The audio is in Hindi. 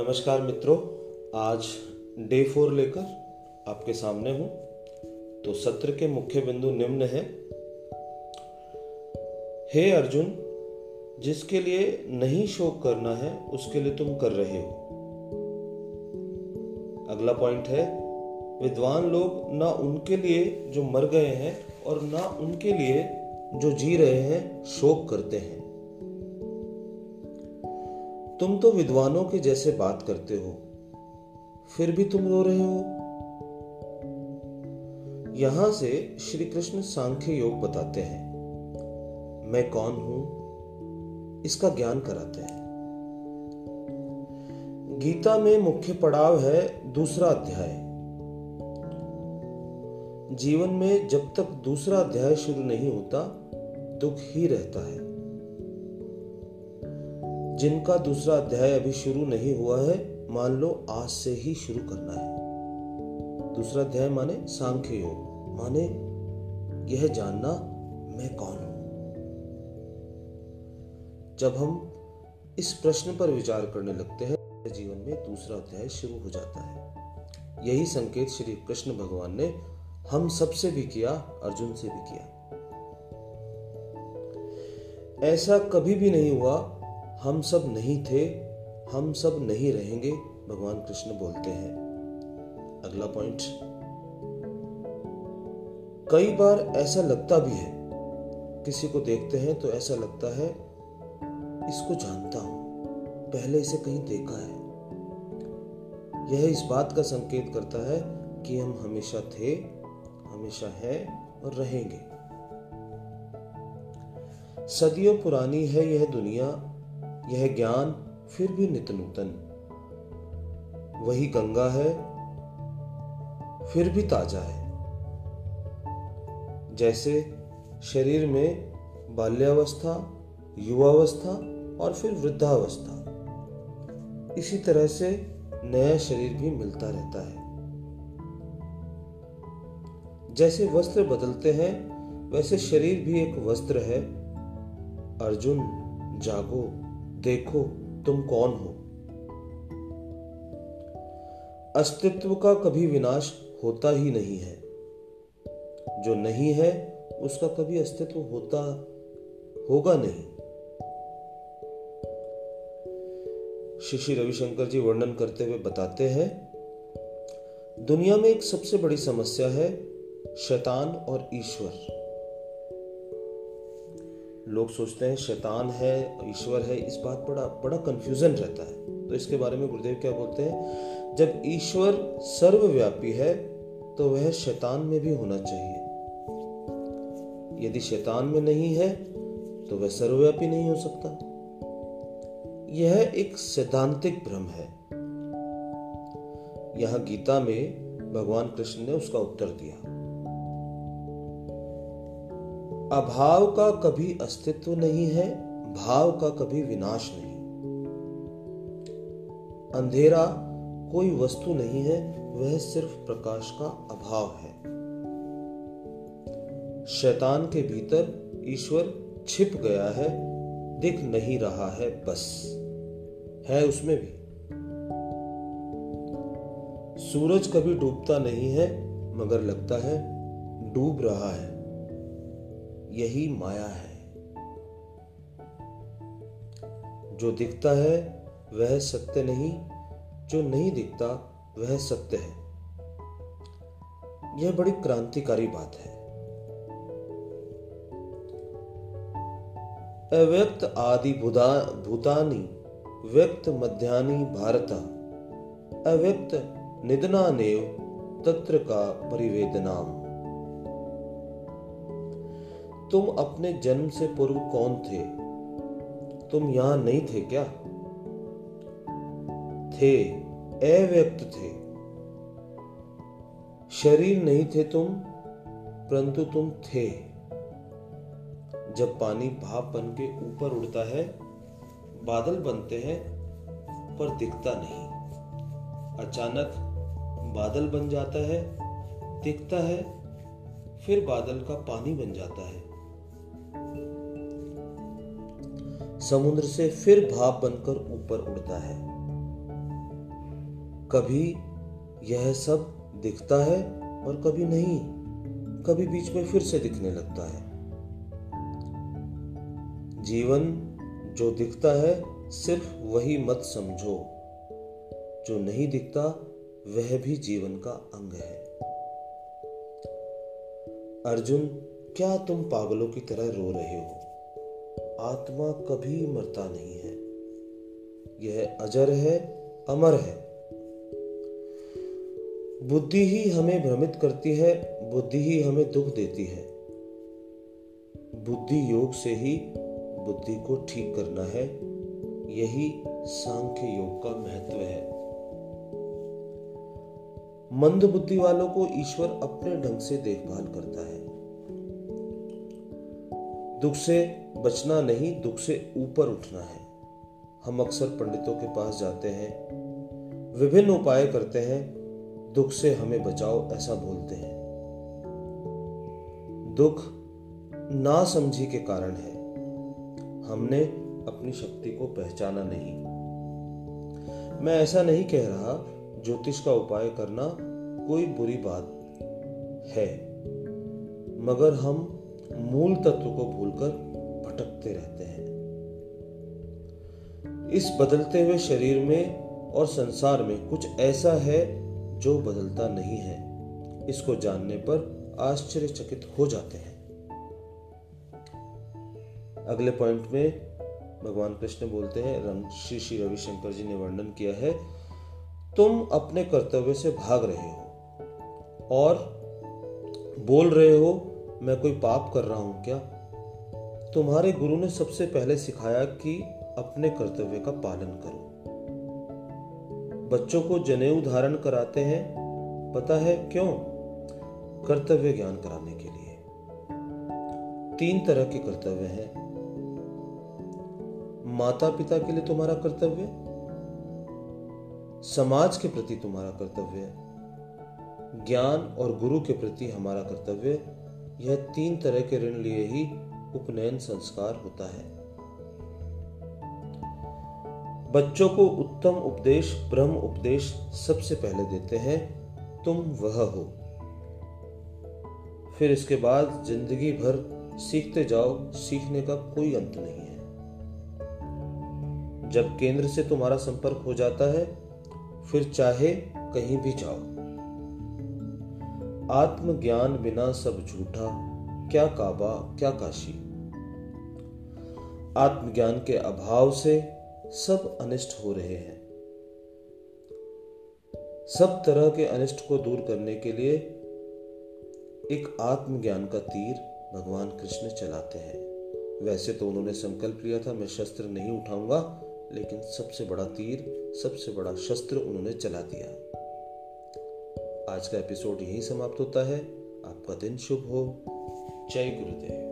नमस्कार मित्रों, आज डे फोर लेकर आपके सामने हूँ। तो सत्र के मुख्य बिंदु निम्न है। हे अर्जुन, जिसके लिए नहीं शोक करना है, उसके लिए तुम कर रहे हो। अगला पॉइंट है, विद्वान लोग ना उनके लिए जो मर गए हैं और ना उनके लिए जो जी रहे हैं, शोक करते हैं। तुम तो विद्वानों के जैसे बात करते हो। फिर भी तुम रो रहे हो? यहाँ से श्री कृष्ण सांख्य योग बताते हैं। मैं कौन हूँ? इसका ज्ञान कराते हैं। गीता में मुख्य पड़ाव है दूसरा अध्याय। जीवन में जब तक दूसरा अध्याय शुरू नहीं होता, दुख ही रहता है। जिनका दूसरा अध्याय अभी शुरू नहीं हुआ है, मान लो आज से ही शुरू करना है। दूसरा अध्याय माने सांख्य योग। माने यह जानना मैं कौन हूँ? जब हम इस प्रश्न पर विचार करने लगते हैं जीवन में दूसरा अध्याय शुरू हो जाता है। यही संकेत श्री कृष्ण भगवान ने हम सबसे भी किया, अर्जुन से भी किया। ऐसा कभी भी नहीं हुआ हम सब नहीं थे, हम सब नहीं रहेंगे, भगवान कृष्ण बोलते हैं। अगला पॉइंट कई बार ऐसा लगता भी है, किसी को देखते हैं तो ऐसा लगता है, इसको जानता हूँ, पहले इसे कहीं देखा है। यह इस बात का संकेत करता है कि हम हमेशा थे, हमेशा हैं और रहेंगे। सदियों पुरानी है यह दुनिया यह ज्ञान फिर भी नित नूतन। वही गंगा है, फिर भी ताज़ा है। जैसे शरीर में बाल्यावस्था, युवावस्था और फिर वृद्धावस्था। इसी तरह से नया शरीर भी मिलता रहता है। जैसे वस्त्र बदलते हैं, वैसे शरीर भी एक वस्त्र है। अर्जुन, जागो। देखो तुम कौन हो। अस्तित्व का कभी विनाश होता ही नहीं है। जो नहीं है, उसका कभी अस्तित्व होता होगा नहीं। श्री रविशंकर जी वर्णन करते हुए बताते हैं, दुनिया में एक सबसे बड़ी समस्या है शैतान और ईश्वर। लोग सोचते हैं शैतान है, ईश्वर है, इस बात बड़ा बड़ा कंफ्यूजन रहता है। तो इसके बारे में गुरुदेव क्या बोलते हैं? जब ईश्वर सर्वव्यापी है तो वह शैतान में भी होना चाहिए। यदि शैतान में नहीं है तो वह सर्वव्यापी नहीं हो सकता। यह एक सैद्धांतिक भ्रम है। यहाँ गीता में भगवान कृष्ण ने उसका उत्तर दिया। अभाव का कभी अस्तित्व नहीं है, भाव का कभी विनाश नहीं। अंधेरा कोई वस्तु नहीं है, वह सिर्फ़ प्रकाश का अभाव है। शैतान के भीतर ईश्वर छिप गया है, दिख नहीं रहा है, बस है उसमें भी। सूरज कभी डूबता नहीं है, मगर लगता है डूब रहा है। यही माया है। जो दिखता है, वह सत्य नहीं। जो नहीं दिखता, वह सत्य है। यह बड़ी क्रांतिकारी बात है। अव्यक्त आदि भूतानी, व्यक्त मध्यानि भारत, अव्यक्त निदना नेव तत्र का परिवेदनाम। तुम अपने जन्म से पूर्व कौन थे? तुम यहाँ नहीं थे क्या? थे, अव्यक्त थे। शरीर नहीं थे तुम, परंतु तुम थे। जब पानी भाप बन के ऊपर उड़ता है, बादल बनते हैं, पर दिखता नहीं। अचानक बादल बन जाता है, दिखता है, फिर बादल का पानी बन जाता है। समुद्र से फिर भाप बनकर ऊपर उड़ता है। कभी यह सब दिखता है और कभी नहीं, कभी बीच में फिर से दिखने लगता है। जीवन जो दिखता है, सिर्फ़ वही मत समझो। जो नहीं दिखता, वह भी जीवन का अंग है। अर्जुन, क्या तुम पागलों की तरह रो रहे हो? आत्मा कभी मरता नहीं है। यह अजर है, अमर है। बुद्धि ही हमें भ्रमित करती है, बुद्धि ही हमें दुख देती है। बुद्धि योग से ही बुद्धि को ठीक करना है, यही सांख्य योग का महत्व है। मंद बुद्धि वालों को ईश्वर अपने ढंग से देखभाल करता है। दुख से बचना नहीं, दुख से ऊपर उठना है। हम अक्सर पंडितों के पास जाते हैं, विभिन्न उपाय करते हैं, दुख से हमें बचाओ ऐसा बोलते हैं। दुख ना समझी के कारण है। हमने अपनी शक्ति को पहचाना नहीं। मैं ऐसा नहीं कह रहा, ज्योतिष का उपाय करना कोई बुरी बात है, मगर हम मूल तत्व को भूलकर भटकते रहते हैं। इस बदलते हुए शरीर में और संसार में कुछ ऐसा है जो बदलता नहीं है। इसको जानने पर आश्चर्यचकित हो जाते हैं। अगले पॉइंट में भगवान कृष्ण बोलते हैं श्री श्री रविशंकर जी ने वर्णन किया है, तुम अपने कर्तव्य से भाग रहे हो और बोल रहे हो मैं कोई पाप कर रहा हूँ क्या? तुम्हारे गुरु ने सबसे पहले सिखाया कि अपने कर्तव्य का पालन करो। बच्चों को जनेऊ धारण कराते हैं। पता है क्यों? कर्तव्य ज्ञान कराने के लिए। तीन तरह के कर्तव्य हैं। माता पिता के लिए तुम्हारा कर्तव्य, समाज के प्रति तुम्हारा कर्तव्य, ज्ञान और गुरु के प्रति हमारा कर्तव्य यह तीन तरह के ऋण लिए ही उपनयन संस्कार होता है। बच्चों को उत्तम उपदेश, ब्रह्म उपदेश सबसे पहले देते हैं, तुम वह हो। फिर इसके बाद ज़िंदगी भर सीखते जाओ, सीखने का कोई अंत नहीं है। जब केंद्र से तुम्हारा संपर्क हो जाता है, फिर चाहे कहीं भी जाओ। आत्मज्ञान बिना सब झूठा, क्या काबा, क्या काशी? आत्मज्ञान के अभाव से सब अनिष्ट हो रहे हैं। सब तरह के अनिष्ट को दूर करने के लिए एक आत्मज्ञान का तीर भगवान कृष्ण चलाते हैं। वैसे तो उन्होंने संकल्प लिया था, मैं शस्त्र नहीं उठाऊँगा, लेकिन सबसे बड़ा तीर, सबसे बड़ा शस्त्र उन्होंने चला दिया। आज का एपिसोड यहीं समाप्त होता है। आपका दिन शुभ हो। जय गुरुदेव।